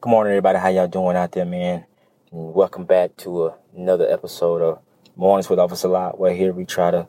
Good morning, everybody. How y'all doing out there, man? And welcome back to another episode of Mornings with Officer Lot, where here we try to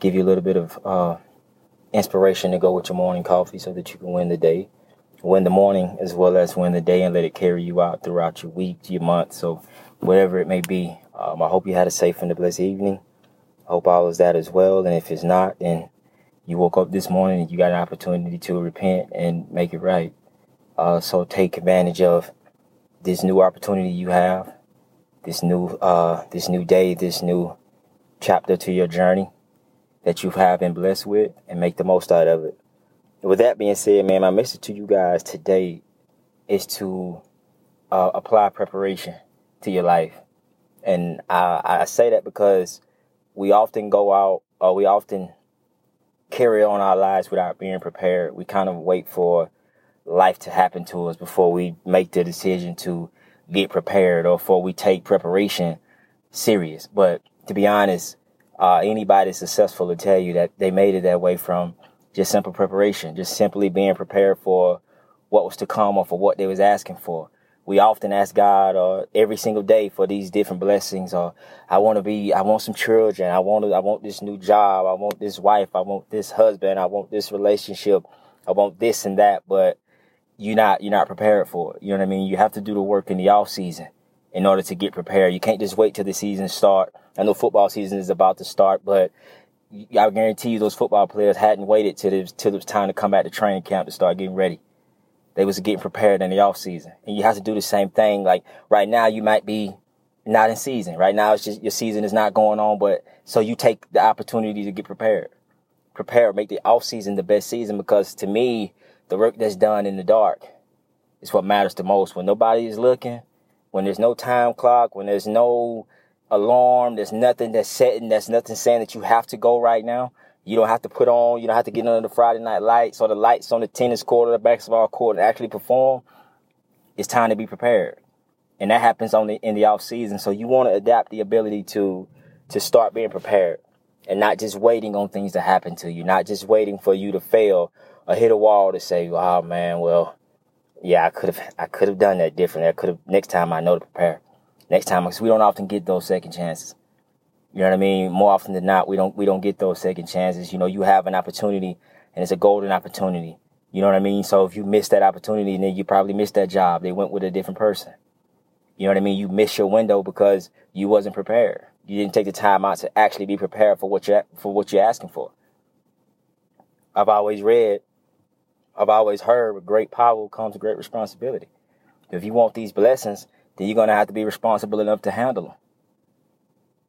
give you a little bit of uh, inspiration to go with your morning coffee so that you can win the day, win the morning as well as win the day, and let it carry you out throughout your week, your month, so whatever it may be. Um, I hope you had a safe and a blessed evening. I hope all is that as well. And if it's not, then you woke up this morning and you got an opportunity to repent and make it right. Uh, so take advantage of this new opportunity you have, this new uh, this new day, this new chapter to your journey that you have been blessed with, and make the most out of it. With that being said, man, my message to you guys today is to uh, apply preparation to your life, and I, I say that because we often go out, or we often carry on our lives without being prepared. We kind of wait for life to happen to us before we make the decision to get prepared or before we take preparation serious. But to be honest, uh, anybody successful will tell you that they made it that way from just simple preparation, just simply being prepared for what was to come or for what they was asking for. We often ask God or uh, every single day for these different blessings or I want to be, I want some children. I want I want this new job. I want this wife. I want this husband. I want this relationship. I want this and that. But you're not you're not prepared for it. You know what I mean? You have to do the work in the off season in order to get prepared. You can't just wait till the season start. I know football season is about to start, but I guarantee you those football players hadn't waited till it was, till it was time to come back to training camp to start getting ready. They was getting prepared in the off season, and you have to do the same thing. Like right now, you might be not in season. Right now, it's just your season is not going on, but so you take the opportunity to get prepared. Prepare, make the off season the best season because to me, the work that's done in the dark is what matters the most. When nobody is looking, when there's no time clock, when there's no alarm, there's nothing that's setting, there's nothing saying that you have to go right now. You don't have to put on, you don't have to get under the Friday night lights or the lights on the tennis court or the basketball court and actually perform. It's time to be prepared. And that happens only in the off season. So you want to adapt the ability to to start being prepared and not just waiting on things to happen to you, not just waiting for you to fail or hit a wall to say, "Oh man, well, yeah, I could have, I could have done that differently. I could have next time. I know to prepare. Next time, because we don't often get those second chances. You know what I mean? More often than not, we don't, we don't get those second chances. You know, you have an opportunity, and it's a golden opportunity. You know what I mean? So if you miss that opportunity, then you probably missed that job. They went with a different person. You know what I mean? You missed your window because you wasn't prepared. You didn't take the time out to actually be prepared for what you for what you're asking for. I've always read I've always heard with great power comes great responsibility. If you want these blessings, then you're going to have to be responsible enough to handle them.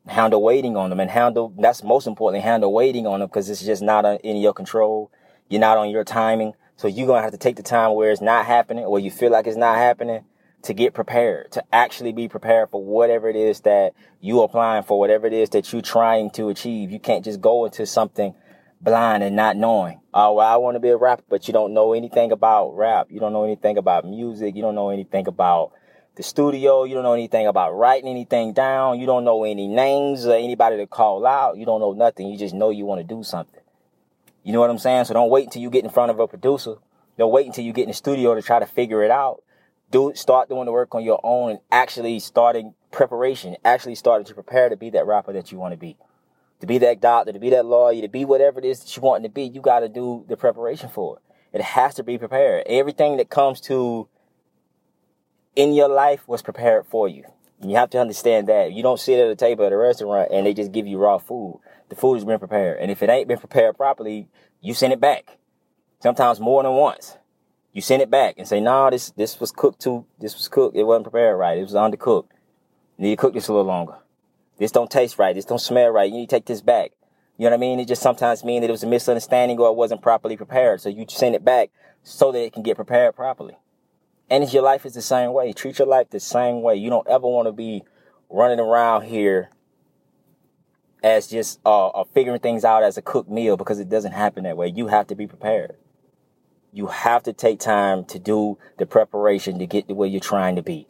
Handle waiting on them and handle, that's most importantly, handle waiting on them because it's just not uh, in your control. You're not on your timing. So you're going to have to take the time where it's not happening or you feel like it's not happening to get prepared, to actually be prepared for whatever it is that you're applying for, whatever it is that you're trying to achieve. You can't just go into something blind and not knowing. Oh, well, I want to be a rapper, but you don't know anything about rap. You don't know anything about music. You don't know anything about the studio. You don't know anything about writing anything down. You don't know any names or anybody to call out. You don't know nothing. You just know you want to do something. You know what I'm saying? So don't wait until you get in front of a producer. Don't wait until you get in the studio to try to figure it out. Do start doing the work on your own and actually starting preparation, actually starting to prepare to be that rapper that you want to be to be that doctor, to be that lawyer, to be whatever it is that you want to be, you got to do the preparation for it. It has to be prepared. Everything that comes to in your life was prepared for you. And you have to understand that. You don't sit at a table at a restaurant and they just give you raw food. The food has been prepared. And if it ain't been prepared properly, you send it back. Sometimes more than once. You send it back and say, no, nah, this, this was cooked too, this was cooked. It wasn't prepared right. It was undercooked. You need to cook this a little longer. This don't taste right. This don't smell right. You need to take this back. You know what I mean? It just sometimes mean that it was a misunderstanding or it wasn't properly prepared. So you send it back so that it can get prepared properly. And your life is the same way. Treat your life the same way. You don't ever want to be running around here as just uh, uh, figuring things out as a cooked meal because it doesn't happen that way. You have to be prepared. You have to take time to do the preparation to get to where you're trying to be.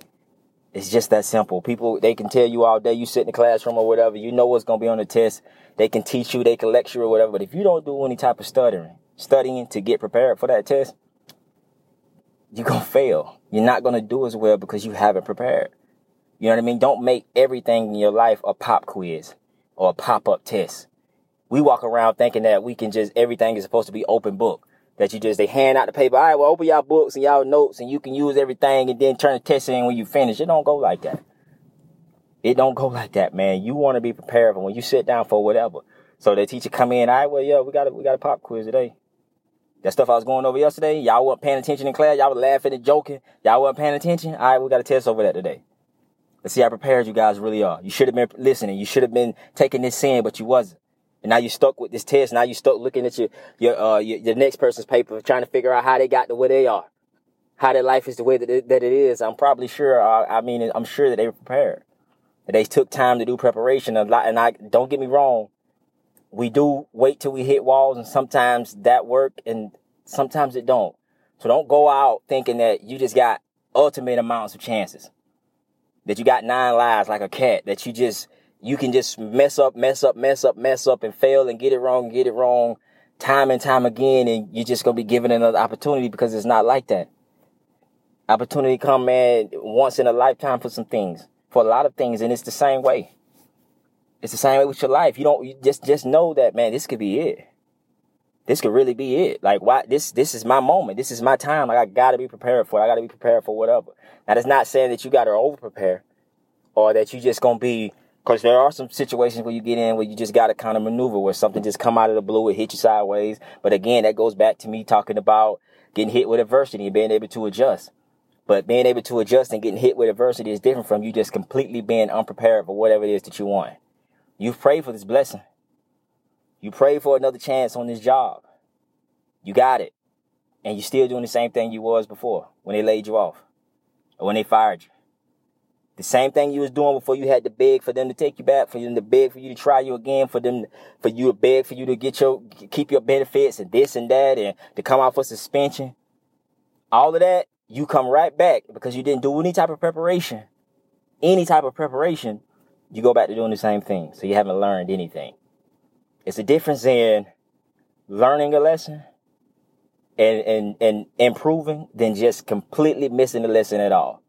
It's just that simple. People, they can tell you all day, you sit in the classroom or whatever, you know what's going to be on the test. They can teach you, they can lecture or whatever. But if you don't do any type of stuttering, studying to get prepared for that test, you're going to fail. You're not going to do as well because you haven't prepared. You know what I mean? Don't make everything in your life a pop quiz or a pop up test. We walk around thinking that we can just, everything is supposed to be open book. That you just, they hand out the paper. All right, well, open y'all books and y'all notes and you can use everything and then turn the test in when you finish. It don't go like that. It don't go like that, man. You want to be prepared for when you sit down for whatever. So the teacher come in, all right, well, yeah, we got a, we got a pop quiz today. That stuff I was going over yesterday, y'all weren't paying attention in class. Y'all were laughing and joking. Y'all weren't paying attention. All right, we got a test over that today. Let's see how prepared you guys really are. You should have been listening. You should have been taking this in, but you wasn't. And now you're stuck with this test. Now you're stuck looking at your your uh your, your next person's paper, trying to figure out how they got to where they are, how their life is the way that it, that it is. I'm probably sure. Uh, I mean, I'm sure that they were prepared. That they took time to do preparation a lot. And I don't get me wrong, we do wait till we hit walls, and sometimes that work, and sometimes it don't. So don't go out thinking that you just got ultimate amounts of chances. That you got nine lives like a cat. That you just you can just mess up, mess up, mess up, mess up and fail and get it wrong, get it wrong time and time again. And you're just going to be given another opportunity because it's not like that. Opportunity come, man, once in a lifetime for some things, for a lot of things. And it's the same way. It's the same way with your life. You don't, you just, just know that, man, this could be it. This could really be it. Like, why, this, this is my moment. This is my time. Like, I gotta be prepared for it. I gotta be prepared for whatever. Now, that's not saying that you gotta over prepare or that you just gonna be because there are some situations where you get in where you just got to kind of maneuver where something just come out of the blue, it hit you sideways. But again, that goes back to me talking about getting hit with adversity and being able to adjust. But being able to adjust and getting hit with adversity is different from you just completely being unprepared for whatever it is that you want. You've prayed for this blessing. You prayed for another chance on this job. You got it. And you're still doing the same thing you was before when they laid you off or when they fired you. The same thing you was doing before you had to beg for them to take you back, for them to beg for you to try you again, for them, for you to beg for you to get your, keep your benefits and this and that and to come out for suspension. All of that, you come right back because you didn't do any type of preparation. Any type of preparation, you go back to doing the same thing. So you haven't learned anything. It's a difference in learning a lesson and, and, and improving than just completely missing the lesson at all.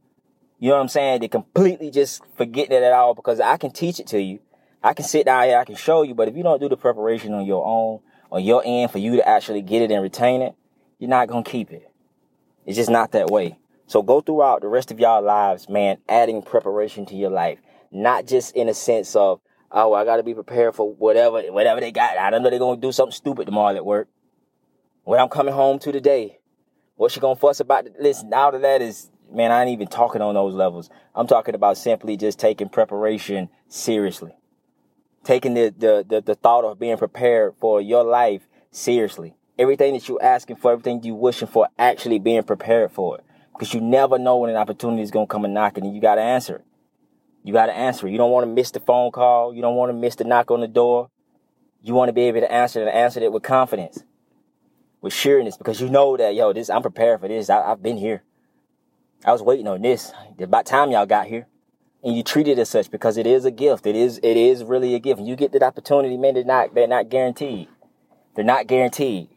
You know what I'm saying? They completely just forget it at all because I can teach it to you. I can sit down here, I can show you, but if you don't do the preparation on your own, on your end for you to actually get it and retain it, you're not gonna keep it. It's just not that way. So go throughout the rest of y'all lives, man, adding preparation to your life. Not just in a sense of, oh, I gotta be prepared for whatever, whatever they got. I don't know they're gonna do something stupid tomorrow at work. What I'm coming home to today. What she gonna fuss about? Listen, all of that is man, I ain't even talking on those levels. I'm talking about simply just taking preparation seriously. Taking the, the, the, the thought of being prepared for your life seriously. Everything that you're asking for, everything you're wishing for, actually being prepared for it. Because you never know when an opportunity is going to come and knocking and you got to answer it. You got to answer it. You don't want to miss the phone call. You don't want to miss the knock on the door. You want to be able to answer it and answer it with confidence, with sureness, because you know that, yo, this, I'm prepared for this. I, I've been here. I was waiting on this. About time y'all got here. And you treat it as such because it is a gift. It is it is really a gift. You get that opportunity, man, they're not they're not guaranteed. They're not guaranteed.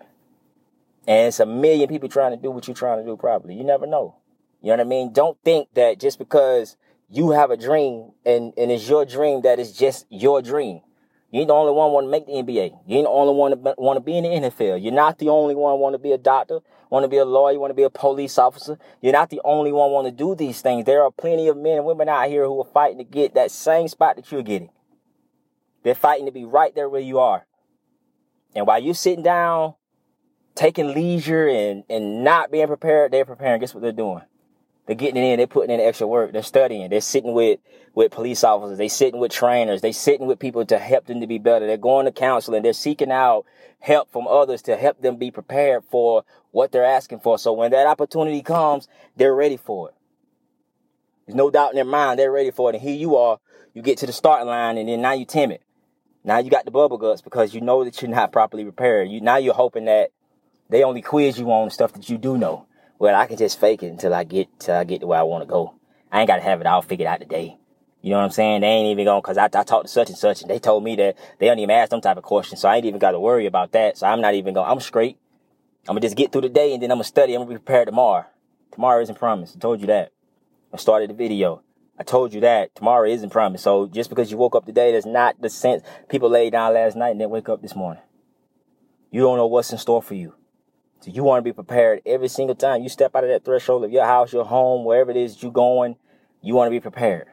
And it's a million people trying to do what you're trying to do properly. You never know. You know what I mean? Don't think that just because you have a dream and, and it's your dream that it's just your dream. You ain't the only one want to make the NBA. You ain't the only one want to be in the NFL. You're not the only one want to be a doctor, want to be a lawyer, want to be a police officer. You're not the only one want to do these things. There are plenty of men and women out here who are fighting to get that same spot that you're getting. They're fighting to be right there where you are. And while you're sitting down, taking leisure and, and not being prepared, they're preparing. Guess what they're doing? They're getting it in. They're putting in extra work. They're studying. They're sitting with, with police officers. They're sitting with trainers. They're sitting with people to help them to be better. They're going to counseling. They're seeking out help from others to help them be prepared for what they're asking for. So when that opportunity comes, they're ready for it. There's no doubt in their mind. They're ready for it. And here you are. You get to the starting line and then now you're timid. Now you got the bubble guts because you know that you're not properly prepared. You now you're hoping that they only quiz you on stuff that you do know well, I can just fake it until I get till I get to where I want to go. I ain't got to have it all figured out today. You know what I'm saying? They ain't even going cause I, I talked to such and such and they told me that they don't even ask them type of questions. So I ain't even got to worry about that. So I'm not even going, I'm straight. I'm gonna just get through the day and then I'm gonna study. I'm gonna be prepared tomorrow. Tomorrow isn't promised. I told you that. I started the video. I told you that tomorrow isn't promised. So just because you woke up today, that's not the sense. People laid down last night and then wake up this morning. You don't know what's in store for you. So you want to be prepared every single time you step out of that threshold of your house, your home, wherever it is you're going. You want to be prepared.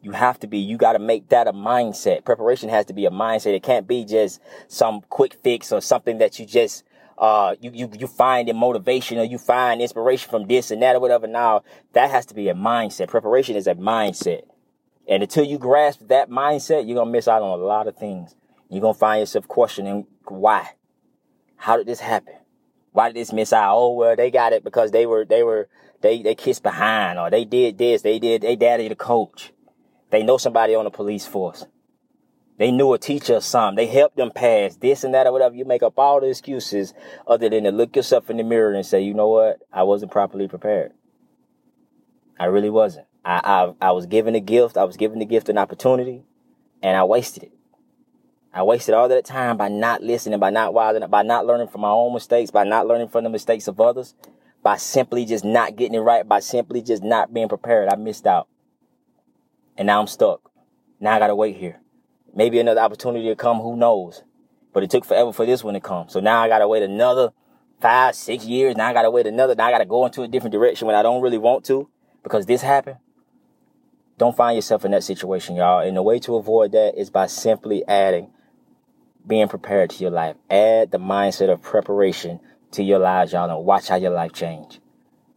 You have to be. You got to make that a mindset. Preparation has to be a mindset. It can't be just some quick fix or something that you just uh you you you find in motivation or you find inspiration from this and that or whatever. Now that has to be a mindset. Preparation is a mindset. And until you grasp that mindset, you're gonna miss out on a lot of things. You're gonna find yourself questioning why. How did this happen? Why did this miss out? Oh well, they got it because they were they were they they kissed behind or they did this, they did they daddy the coach. They know somebody on the police force. They knew a teacher or something. They helped them pass this and that or whatever. You make up all the excuses other than to look yourself in the mirror and say, you know what? I wasn't properly prepared. I really wasn't. I, I, I was given a gift. I was given the gift an opportunity and I wasted it. I wasted all that time by not listening, by not wilding, by not learning from my own mistakes, by not learning from the mistakes of others, by simply just not getting it right, by simply just not being prepared. I missed out. And now I'm stuck. Now I gotta wait here. Maybe another opportunity to come, who knows? But it took forever for this one to come. So now I gotta wait another five, six years. Now I gotta wait another. Now I gotta go into a different direction when I don't really want to because this happened. Don't find yourself in that situation, y'all. And the way to avoid that is by simply adding being prepared to your life. Add the mindset of preparation to your lives, y'all, and watch how your life change.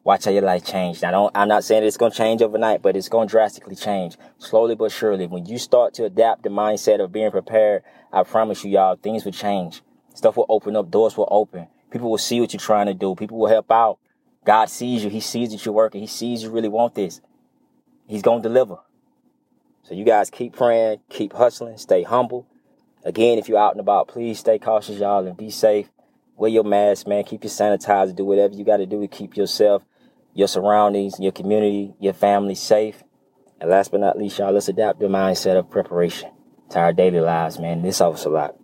Watch how your life change. Now, don't, I'm not saying it's going to change overnight, but it's going to drastically change slowly but surely. When you start to adapt the mindset of being prepared, I promise you, y'all, things will change. Stuff will open up. Doors will open. People will see what you're trying to do. People will help out. God sees you. He sees that you're working. He sees you really want this. He's going to deliver. So you guys keep praying, keep hustling, stay humble. Again, if you're out and about, please stay cautious, y'all, and be safe. Wear your mask, man. Keep your sanitizer. Do whatever you got to do to keep yourself your surroundings, your community, your family safe. And last but not least, y'all, let's adapt the mindset of preparation to our daily lives, man. This helps a lot.